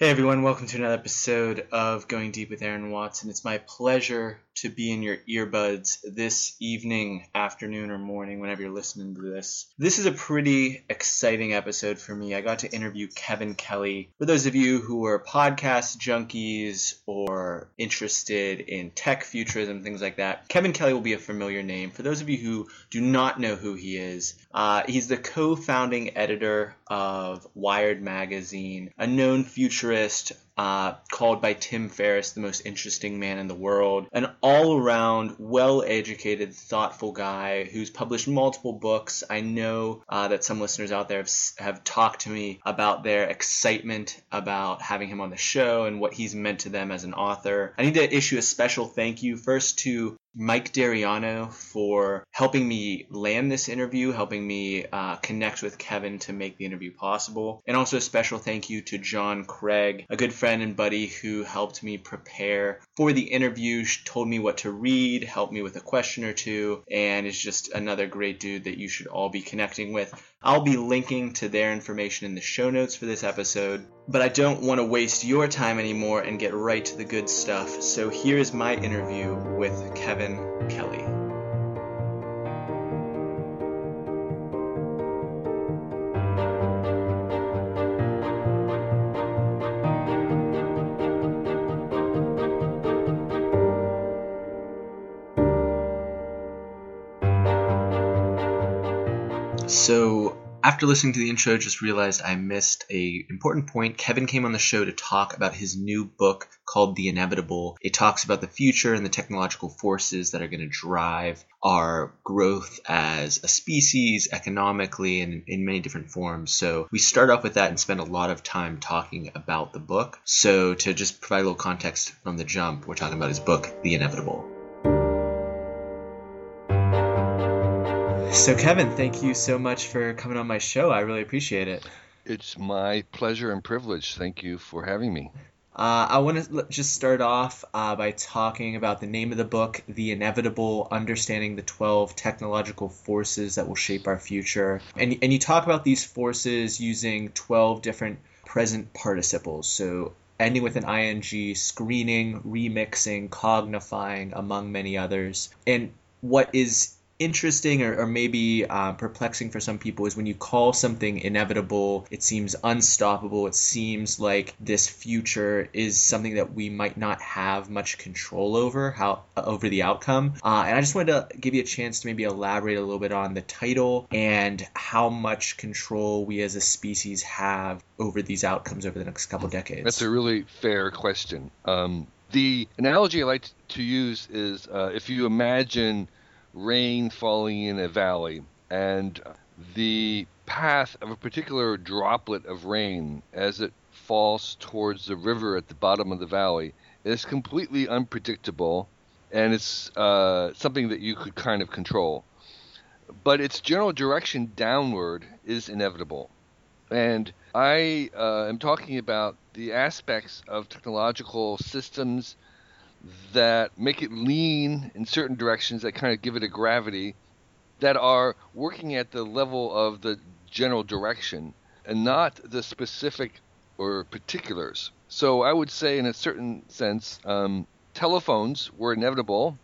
Hey everyone, welcome to another episode of Going Deep with Aaron Watson. It's my pleasure to be in your earbuds this evening, afternoon, or morning, whenever you're listening to this. This is a pretty exciting episode for me. I got to interview Kevin Kelly. For those of you who are podcast junkies or interested in tech futurism, things like that, Kevin Kelly will be a familiar name. For those of you who do not know who he is, uh, he's the co founding editor of Wired Magazine, a known futurist uh, called by Tim Ferriss the most interesting man in the world. An all around, well educated, thoughtful guy who's published multiple books. I know uh, that some listeners out there have, have talked to me about their excitement about having him on the show and what he's meant to them as an author. I need to issue a special thank you first to Mike Dariano for helping me land this interview, helping me uh, connect with Kevin to make the interview possible. And also a special thank you to John Craig, a good friend and buddy who helped me prepare for the interview, told me what to read, helped me with a question or two, and is just another great dude that you should all be connecting with. I'll be linking to their information in the show notes for this episode, but I don't want to waste your time anymore and get right to the good stuff. So here is my interview with Kevin Kelly. After listening to the intro, just realized I missed a important point. Kevin came on the show to talk about his new book called The Inevitable. It talks about the future and the technological forces that are going to drive our growth as a species, economically, and in many different forms. So we start off with that and spend a lot of time talking about the book. So to just provide a little context from the jump, we're talking about his book, The Inevitable. So, Kevin, thank you so much for coming on my show. I really appreciate it. It's my pleasure and privilege. Thank you for having me. Uh, I want to just start off uh, by talking about the name of the book, The Inevitable Understanding the 12 Technological Forces That Will Shape Our Future. And, and you talk about these forces using 12 different present participles. So, ending with an ing, screening, remixing, cognifying, among many others. And what is interesting or, or maybe uh, perplexing for some people is when you call something inevitable, it seems unstoppable. It seems like this future is something that we might not have much control over how over the outcome. Uh, and I just wanted to give you a chance to maybe elaborate a little bit on the title and how much control we as a species have over these outcomes over the next couple decades. That's a really fair question. Um, the analogy I like to use is uh, if you imagine rain falling in a valley and the path of a particular droplet of rain as it falls towards the river at the bottom of the valley is completely unpredictable and it's uh, something that you could kind of control. But its general direction downward is inevitable. And I uh, am talking about the aspects of technological systems that make it lean in certain directions that kind of give it a gravity that are working at the level of the general direction and not the specific or particulars. So I would say, in a certain sense, um, telephones were inevitable.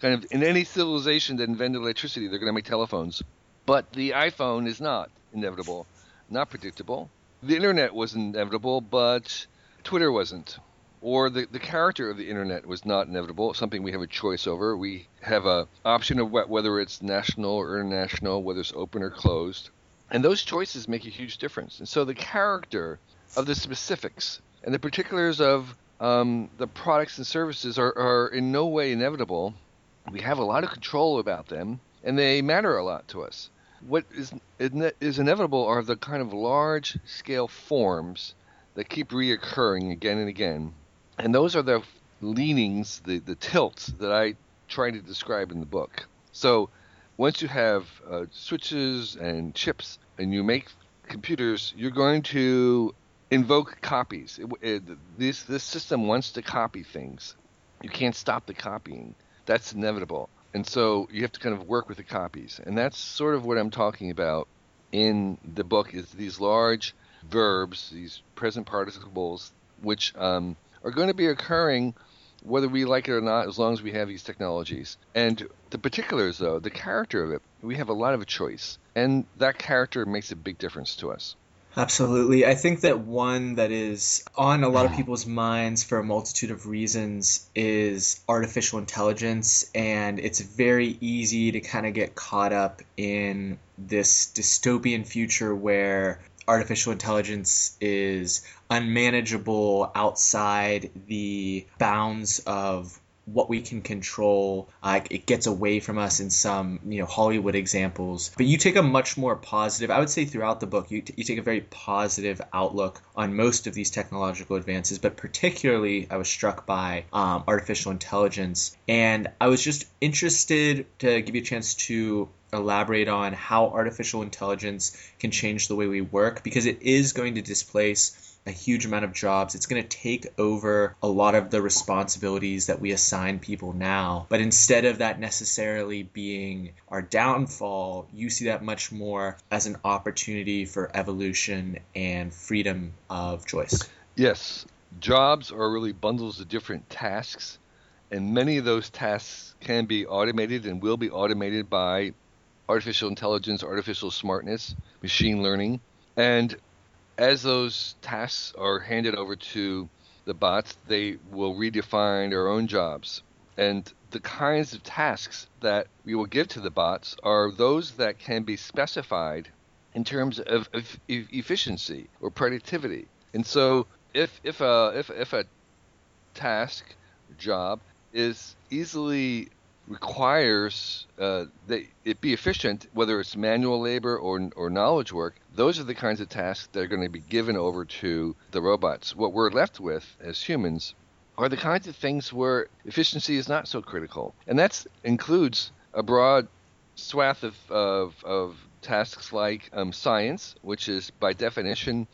Kind of in any civilization that invented electricity, they're going to make telephones. But the iPhone is not inevitable, not predictable. The internet was inevitable, but Twitter wasn't or the, the character of the internet was not inevitable. Something we have a choice over. We have a option of whether it's national or international, whether it's open or closed. And those choices make a huge difference. And so the character of the specifics and the particulars of um, the products and services are, are in no way inevitable. We have a lot of control about them, and they matter a lot to us. What is, is inevitable are the kind of large scale forms that keep reoccurring again and again and those are the leanings, the, the tilts that I try to describe in the book. So once you have uh, switches and chips and you make computers, you're going to invoke copies. It, it, this this system wants to copy things. You can't stop the copying. That's inevitable. And so you have to kind of work with the copies. And that's sort of what I'm talking about in the book is these large verbs, these present participles which um, are going to be occurring whether we like it or not, as long as we have these technologies. And the particulars, though, the character of it, we have a lot of choice. And that character makes a big difference to us. Absolutely. I think that one that is on a lot of people's minds for a multitude of reasons is artificial intelligence. And it's very easy to kind of get caught up in this dystopian future where artificial intelligence is unmanageable outside the bounds of what we can control. Uh, it gets away from us in some, you know, Hollywood examples. But you take a much more positive, I would say throughout the book, you, t- you take a very positive outlook on most of these technological advances, but particularly I was struck by um, artificial intelligence. And I was just interested to give you a chance to elaborate on how artificial intelligence can change the way we work because it is going to displace a huge amount of jobs. It's going to take over a lot of the responsibilities that we assign people now. But instead of that necessarily being our downfall, you see that much more as an opportunity for evolution and freedom of choice. Yes. Jobs are really bundles of different tasks, and many of those tasks can be automated and will be automated by artificial intelligence, artificial smartness, machine learning. And as those tasks are handed over to the bots, they will redefine their own jobs. And the kinds of tasks that we will give to the bots are those that can be specified in terms of, efficiency or productivity. And so, if if a if if a task job is easily requires uh, that it be efficient, whether it's manual labor or, or knowledge work, those are the kinds of tasks that are going to be given over to the robots. What we're left with as humans are the kinds of things where efficiency is not so critical. And that includes a broad swath of, of, of tasks like um, science, which is by definition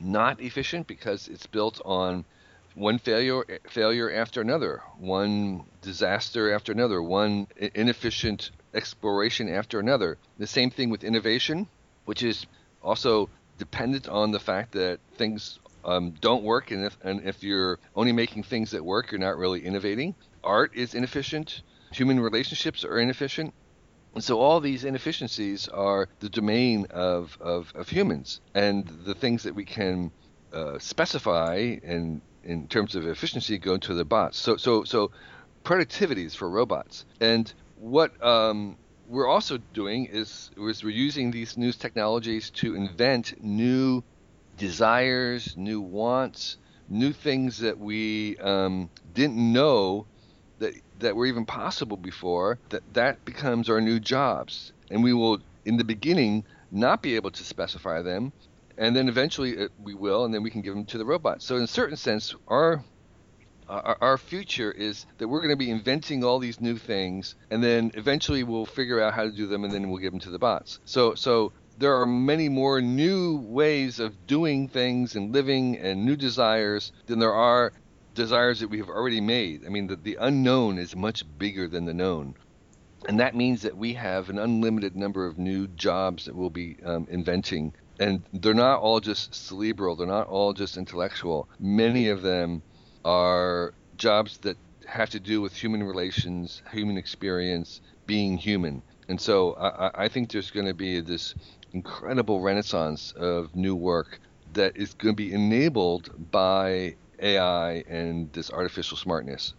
not efficient because it's built on one failure failure after another, one disaster after another, one inefficient exploration after another. The same thing with innovation, which is also dependent on the fact that things um, don't work, and if, and if you're only making things that work, you're not really innovating. Art is inefficient. Human relationships are inefficient. And so all these inefficiencies are the domain of, of, of humans. And the things that we can uh, specify and in terms of efficiency go to the bots. So so so productivity is for robots. And what um, we're also doing is, is we're using these new technologies to invent new desires, new wants, new things that we um, didn't know that that were even possible before. That that becomes our new jobs, and we will in the beginning not be able to specify them and then eventually it, we will, and then we can give them to the robots. So in a certain sense, our our, our future is that we're going to be inventing all these new things, and then eventually we'll figure out how to do them, and then we'll give them to the bots. So so there are many more new ways of doing things and living and new desires than there are desires that we have already made. I mean, the, the unknown is much bigger than the known. And that means that we have an unlimited number of new jobs that we'll be um, inventing and they're not all just cerebral, they're not all just intellectual. Many of them are jobs that have to do with human relations, human experience, being human. And so I, I think there's going to be this incredible renaissance of new work that is going to be enabled by AI and this artificial smartness.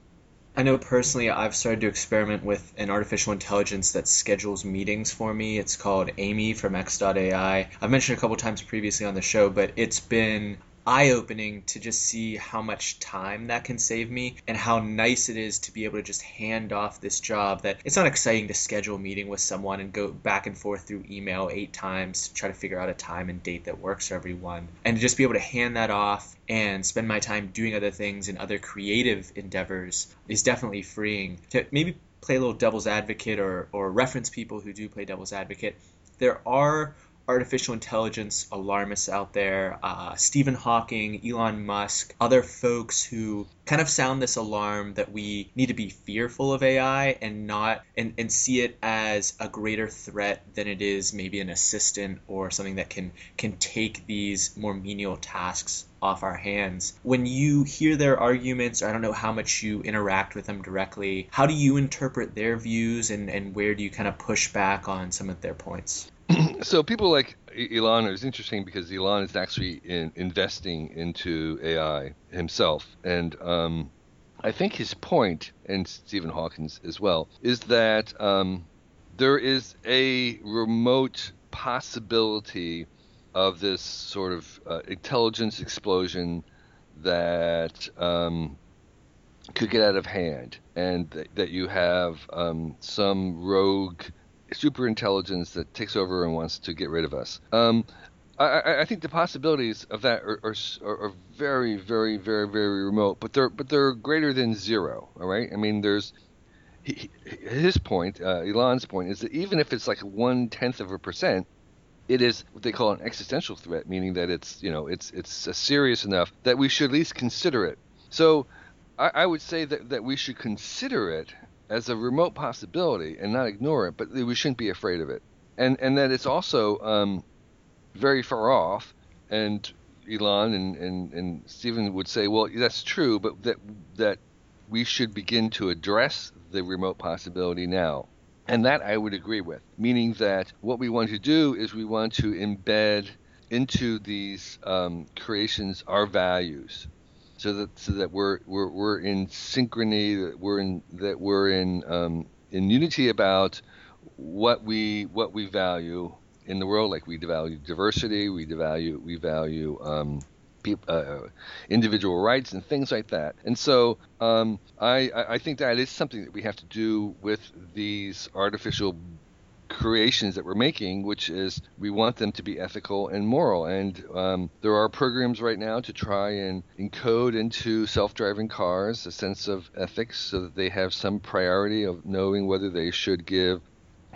I know personally I've started to experiment with an artificial intelligence that schedules meetings for me. It's called Amy from X.AI. I've mentioned a couple times previously on the show, but it's been eye opening to just see how much time that can save me and how nice it is to be able to just hand off this job that it's not exciting to schedule a meeting with someone and go back and forth through email eight times to try to figure out a time and date that works for everyone and to just be able to hand that off and spend my time doing other things and other creative endeavors is definitely freeing. To maybe play a little devil's advocate or, or reference people who do play devil's advocate there are artificial intelligence alarmists out there, uh, Stephen Hawking, Elon Musk, other folks who kind of sound this alarm that we need to be fearful of AI and not and, and see it as a greater threat than it is maybe an assistant or something that can can take these more menial tasks off our hands. When you hear their arguments, or I don't know how much you interact with them directly, how do you interpret their views and, and where do you kind of push back on some of their points? So people like Elon is interesting because Elon is actually in, investing into AI himself, and um, I think his point, and Stephen Hawkins as well, is that um, there is a remote possibility of this sort of uh, intelligence explosion that um, could get out of hand, and th- that you have um, some rogue super intelligence that takes over and wants to get rid of us. Um, I, I, think the possibilities of that are, are, are, very, very, very, very remote, but they're but they're greater than zero. All right. I mean, there's he, his point, uh, Elon's point, is that even if it's like one tenth of a percent, it is what they call an existential threat, meaning that it's you know it's it's serious enough that we should at least consider it. So I, I would say that, that we should consider it as a remote possibility and not ignore it, but we shouldn't be afraid of it. And and that it's also um, very far off. And Elon and, and, and Stephen would say, well, that's true, but that that we should begin to address the remote possibility now. And that I would agree with, meaning that what we want to do is we want to embed into these um, creations our values so that so that we're we're, we're in synchrony, that we're in that we're in um, in unity about what we what we value in the world. Like we value diversity, we value we value um, uh, individual rights and things like that. And so um, I I think that is something that we have to do with these artificial creations that we're making, which is we want them to be ethical and moral. And um, there are programs right now to try and encode into self-driving cars a sense of ethics, so that they have some priority of knowing whether they should give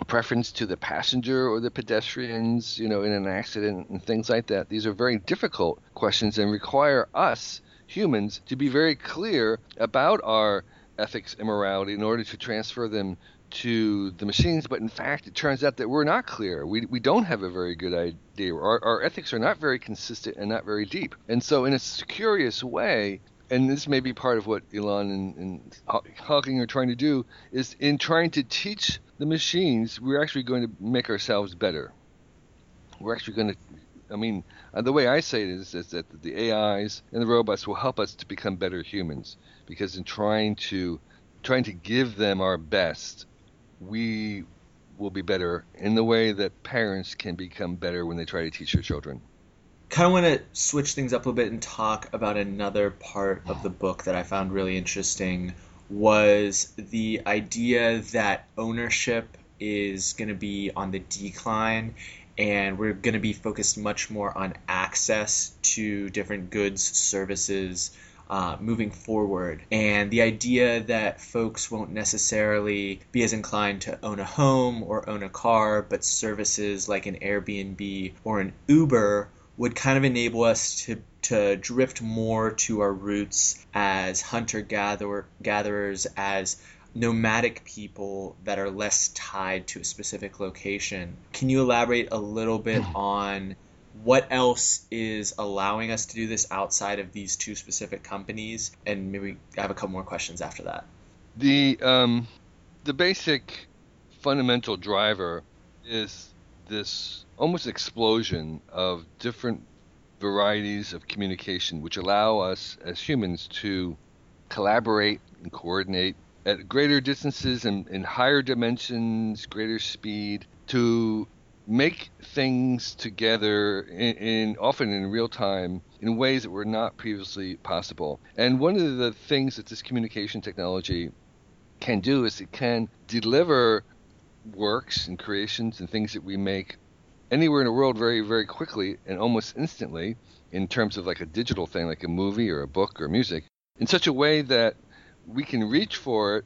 preference to the passenger or the pedestrians, you know, in an accident and things like that. These are very difficult questions and require us humans to be very clear about our ethics and morality in order to transfer them to the machines, but in fact, it turns out that we're not clear. We, we don't have a very good idea. Our, our ethics are not very consistent and not very deep. And so, in a curious way, and this may be part of what Elon and, and Hawking are trying to do, is in trying to teach the machines, we're actually going to make ourselves better. We're actually going to I mean, uh, the way I say it is, is that the AIs and the robots will help us to become better humans because in trying to trying to give them our best we will be better in the way that parents can become better when they try to teach their children. Kind of want to switch things up a bit and talk about another part of the book that I found really interesting was the idea that ownership is going to be on the decline and we're going to be focused much more on access to different goods, services, uh, moving forward. And the idea that folks won't necessarily be as inclined to own a home or own a car, but services like an Airbnb or an Uber would kind of enable us to to drift more to our roots as hunter gatherer gatherers as nomadic people that are less tied to a specific location. Can you elaborate a little bit on what else is allowing us to do this outside of these two specific companies? And maybe I have a couple more questions after that. The um, the basic fundamental driver is this almost explosion of different varieties of communication, which allow us as humans to collaborate and coordinate at greater distances and in higher dimensions, greater speed, to make things together in, in, often in real time in ways that were not previously possible. And one of the things that this communication technology can do is it can deliver works and creations and things that we make anywhere in the world very very quickly and almost instantly in terms of like a digital thing like a movie or a book or music in such a way that we can reach for it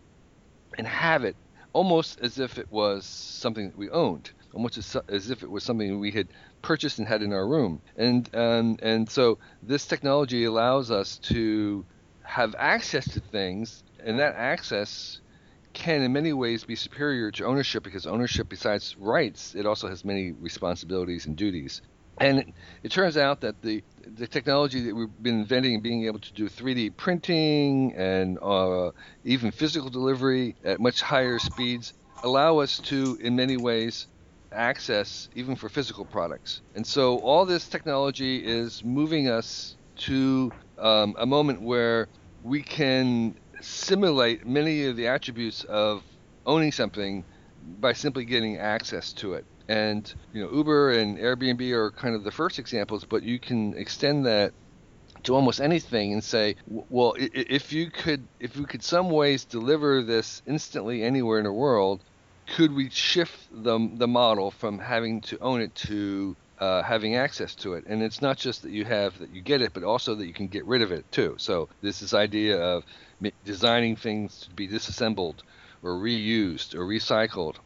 and have it almost as if it was something that we owned almost as, if it was something we had purchased and had in our room. And um, and so this technology allows us to have access to things, and that access can in many ways be superior to ownership because ownership besides rights it also has many responsibilities and duties and it, turns out that the the technology that we've been inventing being able to do 3D printing and uh, even physical delivery at much higher speeds allow us to, in many ways, access even for physical products. And so all this technology is moving us to um, a moment where we can simulate many of the attributes of owning something by simply getting access to it. And you know, Uber and Airbnb are kind of the first examples, but you can extend that to almost anything and say, well, if you could, if we could some ways deliver this instantly anywhere in the world, could we shift the the model from having to own it to uh, having access to it? And it's not just that you have that you get it, but also that you can get rid of it too. So this is idea of designing things to be disassembled or reused or recycled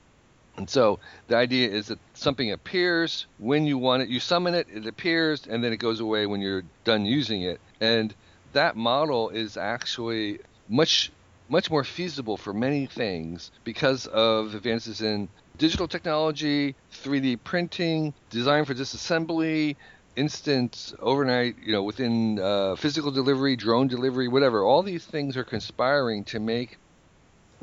and so the idea is that something appears when you want it, you summon it, it appears, and then it goes away when you're done using it. And that model is actually much much more feasible for many things because of advances in digital technology, 3D printing, design for disassembly, instant overnight, you know, within uh, physical delivery, drone delivery, whatever. All these things are conspiring to make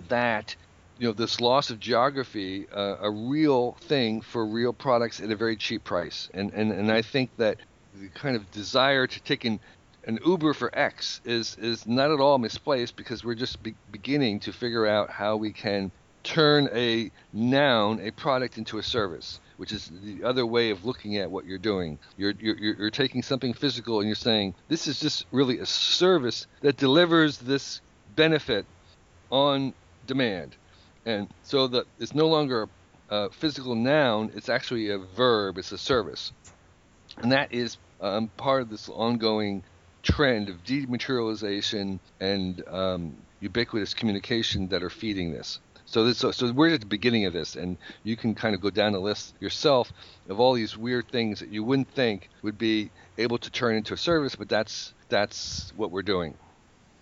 that you know this loss of geography uh, a real thing for real products at a very cheap price and and, and I think that the kind of desire to take an an Uber for X is is not at all misplaced because we're just be- beginning to figure out how we can turn a noun a product into a service which is the other way of looking at what you're doing. You're, you're, you're taking something physical and you're saying, this is just really a service that delivers this benefit on demand. And so that it's no longer a physical noun, it's actually a verb, it's a service. And that is um, part of this ongoing trend of dematerialization and um, ubiquitous communication that are feeding this. So, this, so, so we're at the beginning of this, and you can kind of go down the list yourself of all these weird things that you wouldn't think would be able to turn into a service, but that's that's what we're doing.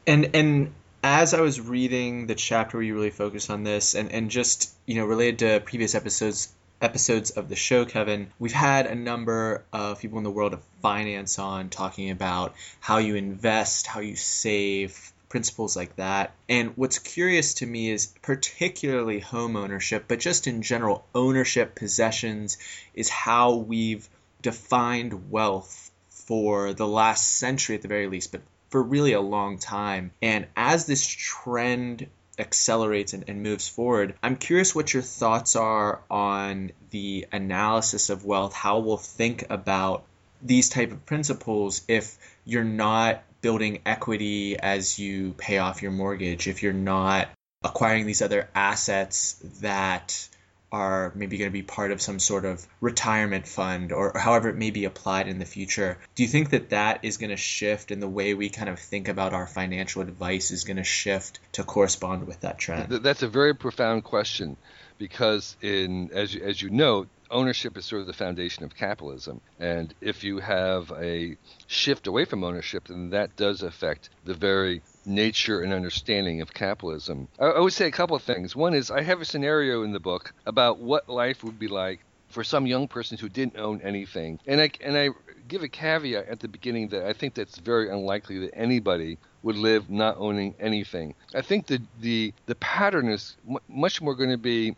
And and as I was reading the chapter where you really focus on this, and, and just you know related to previous episodes episodes of the show, Kevin, we've had a number of people in the world of finance on talking about how you invest, how you save, principles like that. And what's curious to me is particularly home ownership, but just in general, ownership, possessions, is how we've defined wealth for the last century at the very least, but for really a long time. And as this trend accelerates and, and, moves forward. I'm curious what your thoughts are on the analysis of wealth, how we'll think about these type of principles if you're not building equity as you pay off your mortgage, if you're not acquiring these other assets that are maybe going to be part of some sort of retirement fund or, however it may be applied in the future. Do you think that that is going to shift and the way we kind of think about our financial advice is going to shift to correspond with that trend? That's a very profound question because in as you, as you note, ownership is sort of the foundation of capitalism. And if you have a shift away from ownership, then that does affect the very nature and understanding of capitalism. I, I would say a couple of things. One is I have a scenario in the book about what life would be like for some young person who didn't own anything. And I and I give a caveat at the beginning that I think that's very unlikely that anybody would live not owning anything. I think the the the pattern is m- much more going to be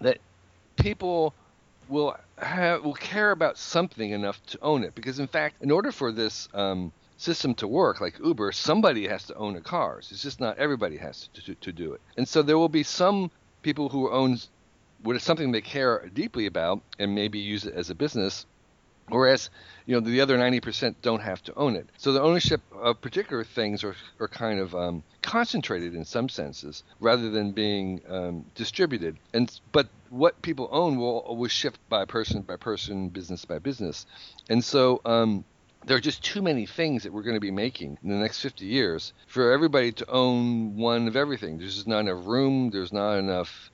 that people will have will care about something enough to own it because in fact in order for this um, system to work, like Uber, somebody has to own the cars. It's just not everybody has to, to, to do it. And so there will be some people who own what is something they care deeply about and maybe use it as a business, whereas you know the other 90% don't have to own it. So the ownership of particular things are, are kind of um, concentrated in some senses rather than being um, distributed. And but what people own will always shift by person by person, business by business, and so. Um, there are just too many things that we're going to be making in the next 50 years for everybody to own one of everything. There's just not enough room. There's not enough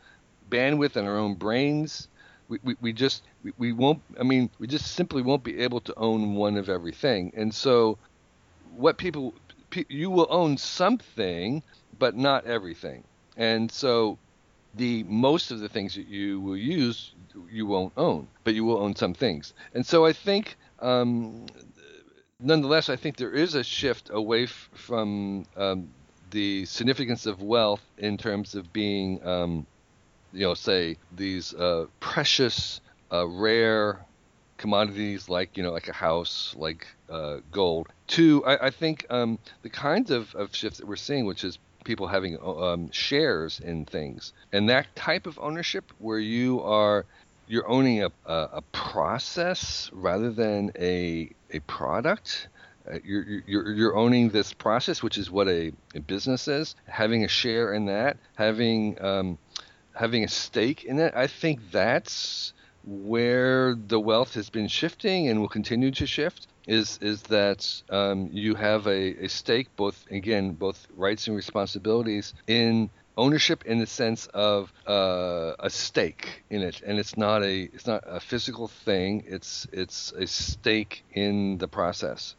bandwidth in our own brains. we, we, we just we, we won't i mean we just simply won't be able to own one of everything and so what people you will own something but not everything and so the most of the things that you will use you won't own but you will own some things and so i think um, nonetheless i think there is a shift away f- from um, the significance of wealth in terms of being um, you know, say these uh, precious, uh, rare commodities like you know, like a house, like uh, gold. To I, I think um, the kinds of, of shifts that we're seeing, which is people having um, shares in things, and that type of ownership where you are you're owning a, a, a process rather than a a product. Uh, you're, you're, you're owning this process, which is what a, a business is. Having a share in that, having um, having a stake in it. I think that's where the wealth has been shifting and will continue to shift. Is is that um, you have a, a stake, both again, both rights and responsibilities in ownership in the sense of uh, a stake in it, and it's not a it's not a physical thing. It's it's a stake in the process.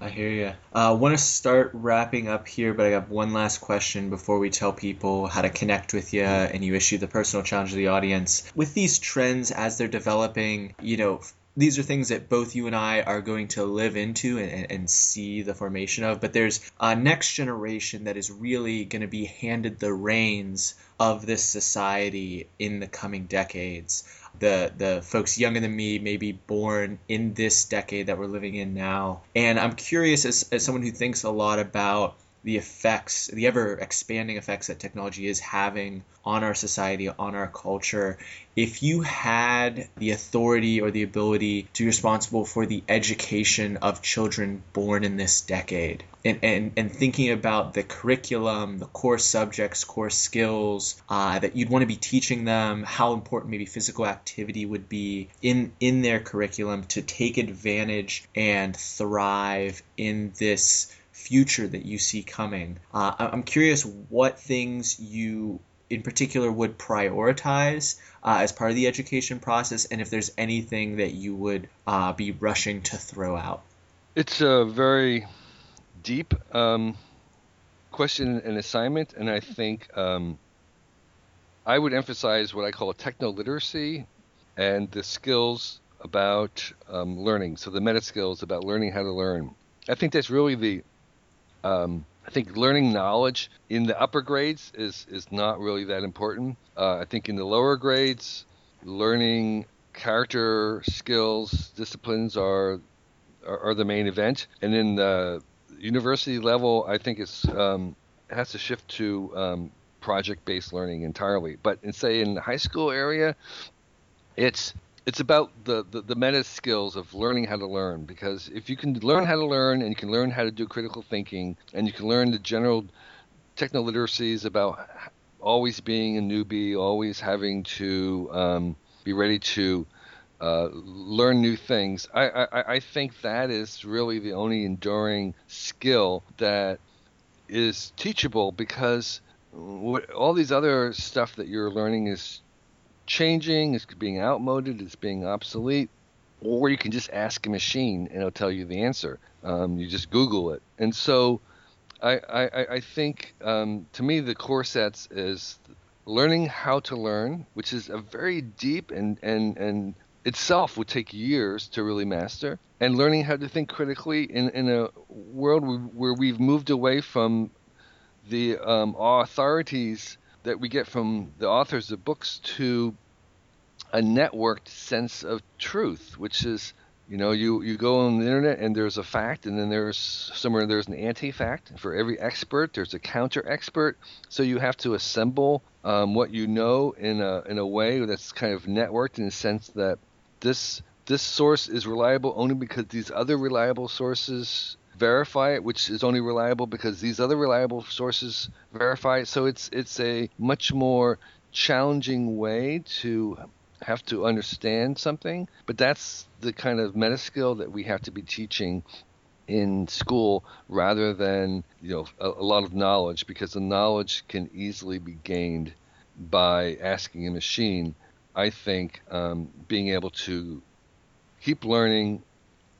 I hear you. I uh, want to start wrapping up here, but I have one last question before we tell people how to connect with you and you issue the personal challenge to the audience. With these trends as they're developing, you know, these are things that both you and I are going to live into and, and, see the formation of. But there's a next generation that is really going to be handed the reins of this society in the coming decades the the folks younger than me may be born in this decade that we're living in now. And I'm curious as, as someone who thinks a lot about the effects, the ever expanding effects that technology is having on our society, on our culture. If you had the authority or the ability to be responsible for the education of children born in this decade, and, and, and thinking about the curriculum, the core subjects, core skills uh, that you'd want to be teaching them, how important maybe physical activity would be in, in their curriculum to take advantage and thrive in this future that you see coming. Uh, I'm curious what things you in particular would prioritize uh, as part of the education process, and if there's anything that you would uh, be rushing to throw out. It's a very deep um, question and assignment, and I think um, I would emphasize what I call techno literacy and the skills about um, learning. So the meta skills about learning how to learn. I think that's really the um, I think learning knowledge in the upper grades is is not really that important. Uh, I think in the lower grades, learning character skills disciplines are are, are the main event, and in the university level, I think it's um, it has to shift to um, project-based learning entirely. But in say in the high school area, it's it's about the, the, the, meta skills of learning how to learn because if you can learn how to learn and you can learn how to do critical thinking and you can learn the general techno literacies about always being a newbie always having to um, be ready to uh, learn new things I, I, I think that is really the only enduring skill that is teachable because what, all these other stuff that you're learning is changing, it's being outmoded, it's being obsolete, or you can just ask a machine and it'll tell you the answer. Um, you just Google it. And so I, I, I think um, to me the core sets is learning how to learn, which is a very deep and, and, and itself would take years to really master, and learning how to think critically in, in a world where we've moved away from the um, authorities that we get from the authors of books to a networked sense of truth, which is you know you you go on the internet and there's a fact and then there's somewhere there's an anti-fact for every expert there's a counter expert so you have to assemble um, what you know in a in a way that's kind of networked in the sense that this this source is reliable only because these other reliable sources verify it, which is only reliable because these other reliable sources verify it. So it's it's a much more challenging way to have to understand something. But that's the kind of meta skill that we have to be teaching in school rather than you know a, a lot of knowledge because the knowledge can easily be gained by asking a machine I think um, being able to keep learning,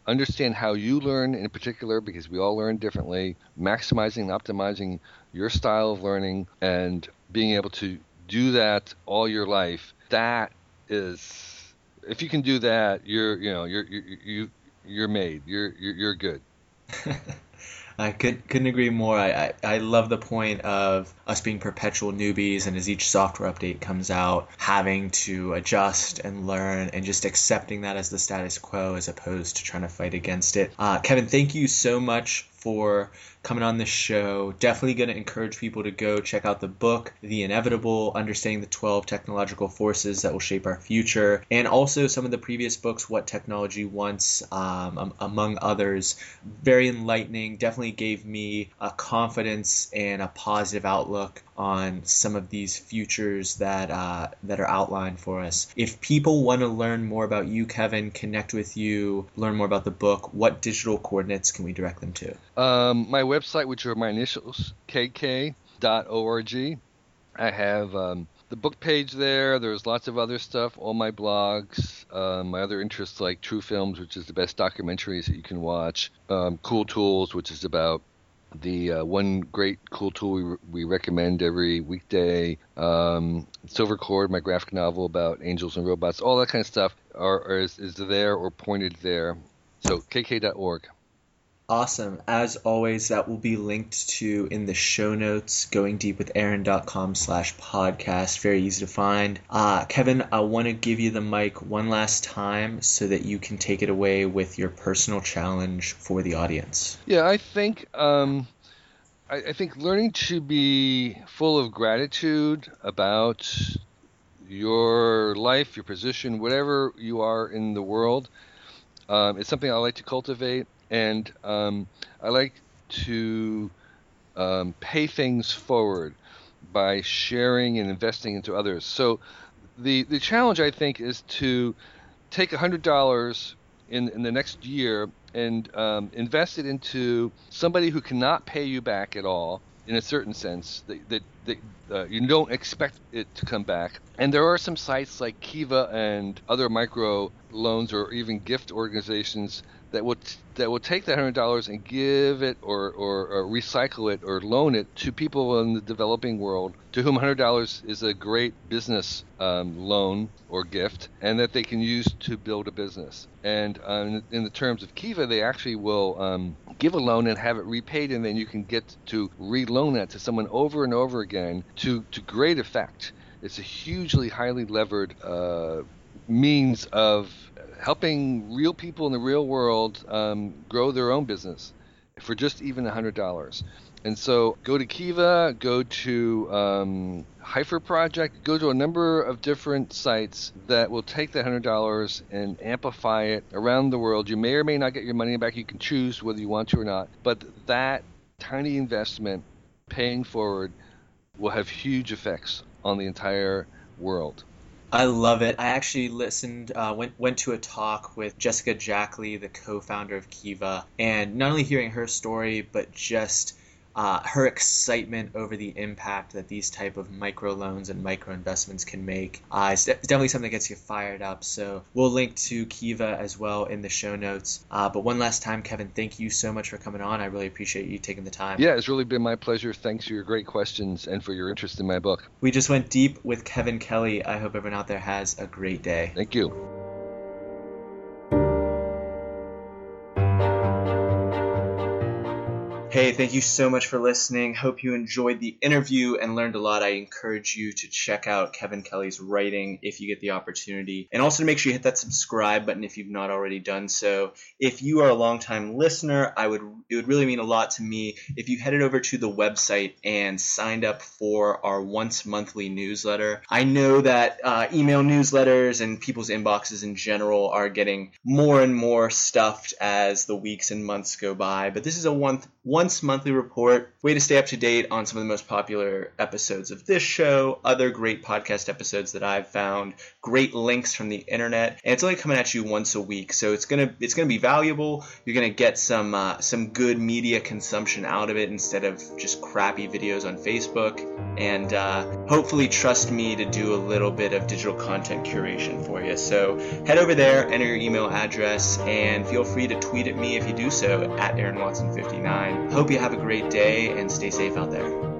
understand how you learn in particular, because we all learn differently, maximizing and optimizing your style of learning, and being able to do that all your life. That is, if you can do that, you're you know you're you you you're made. You're you're, you're good. I could, couldn't agree more. I, I, I, love the point of us being perpetual newbies, and as each software update comes out, having to adjust and learn and just accepting that as the status quo as opposed to trying to fight against it. Uh, Kevin, thank you so much for coming on the show. Definitely going to encourage people to go check out the book, The Inevitable Understanding the 12 Technological Forces That Will Shape Our Future, and also some of the previous books, What Technology Wants, um, among others. Very enlightening. Definitely gave me a confidence and a positive outlook on some of these futures that uh, that are outlined for us. If people want to learn more about you, Kevin, connect with you, learn more about the book, what digital coordinates can we direct them to? Um, my website, which are my initials, kk.org. I have um, the book page there. There's lots of other stuff, all my blogs, um, my other interests like True Films, which is the best documentaries that you can watch, um, Cool Tools, which is about the uh, one great cool tool we, we recommend every weekday, um, Silver Cord, my graphic novel about angels and robots, all that kind of stuff are, are is, is there or pointed there. So kk.org. Awesome. As always, that will be linked to in the show notes, goingdeepwithaaron.com slash podcast. Very easy to find. Uh, Kevin, I want to give you the mic one last time so that you can take it away with your personal challenge for the audience. Yeah, I think um, I, I think learning to be full of gratitude about your life, your position, whatever you are in the world, um, is something I like to cultivate and um, I like to um, pay things forward by sharing and investing into others. So the the challenge I think is to take hundred dollars in in the next year and um, invest it into somebody who cannot pay you back at all in a certain sense that, that, that uh, you don't expect it to come back. And there are some sites like Kiva and other micro loans or even gift organizations that will that will take that hundred dollars and give it or, or, or, recycle it or loan it to people in the developing world to whom hundred dollars is a great business um, loan or gift and that they can use to build a business. And um, in the terms of Kiva, they actually will um, give a loan and have it repaid, and then you can get to reloan that to someone over and over again to to great effect. It's a hugely highly levered uh, means of helping real people in the real world um, grow their own business for just even $100. And so go to Kiva, go to um, Heifer Project, go to a number of different sites that will take that $100 and amplify it around the world. You may or may not get your money back. You can choose whether you want to or not. But that tiny investment paying forward will have huge effects on the entire world. I love it. I actually listened, uh, went went to a talk with Jessica Jackley, the co-founder of Kiva, and not only hearing her story, but just uh, her excitement over the impact that these type of micro loans and micro investments can make uh, it's, de- definitely something that gets you fired up. So we'll link to Kiva as well in the show notes. Uh, but one last time, Kevin, thank you so much for coming on. I really appreciate you taking the time. Yeah, it's really been my pleasure. Thanks for your great questions and for your interest in my book. We just went deep with Kevin Kelly. I hope everyone out there has a great day. Thank you. Hey, thank you so much for listening. Hope you enjoyed the interview and learned a lot. I encourage you to check out Kevin Kelly's writing if you get the opportunity. And also to make sure you hit that subscribe button if you've not already done so. If you are a longtime listener, I would it would really mean a lot to me if you headed over to the website and signed up for our once monthly newsletter. I know that uh, email newsletters and people's inboxes in general are getting more and more stuffed as the weeks and months go by, but this is a one once monthly report, way to stay up to date on some of the most popular episodes of this show, other great podcast episodes that I've found, great links from the internet, and it's only coming at you once a week, so it's gonna it's gonna be valuable. You're gonna get some uh, some good media consumption out of it instead of just crappy videos on Facebook, and uh, hopefully trust me to do a little bit of digital content curation for you. So head over there, enter your email address, and feel free to tweet at me if you do so at Aaron Watson 59. Hope you have a great day and stay safe out there.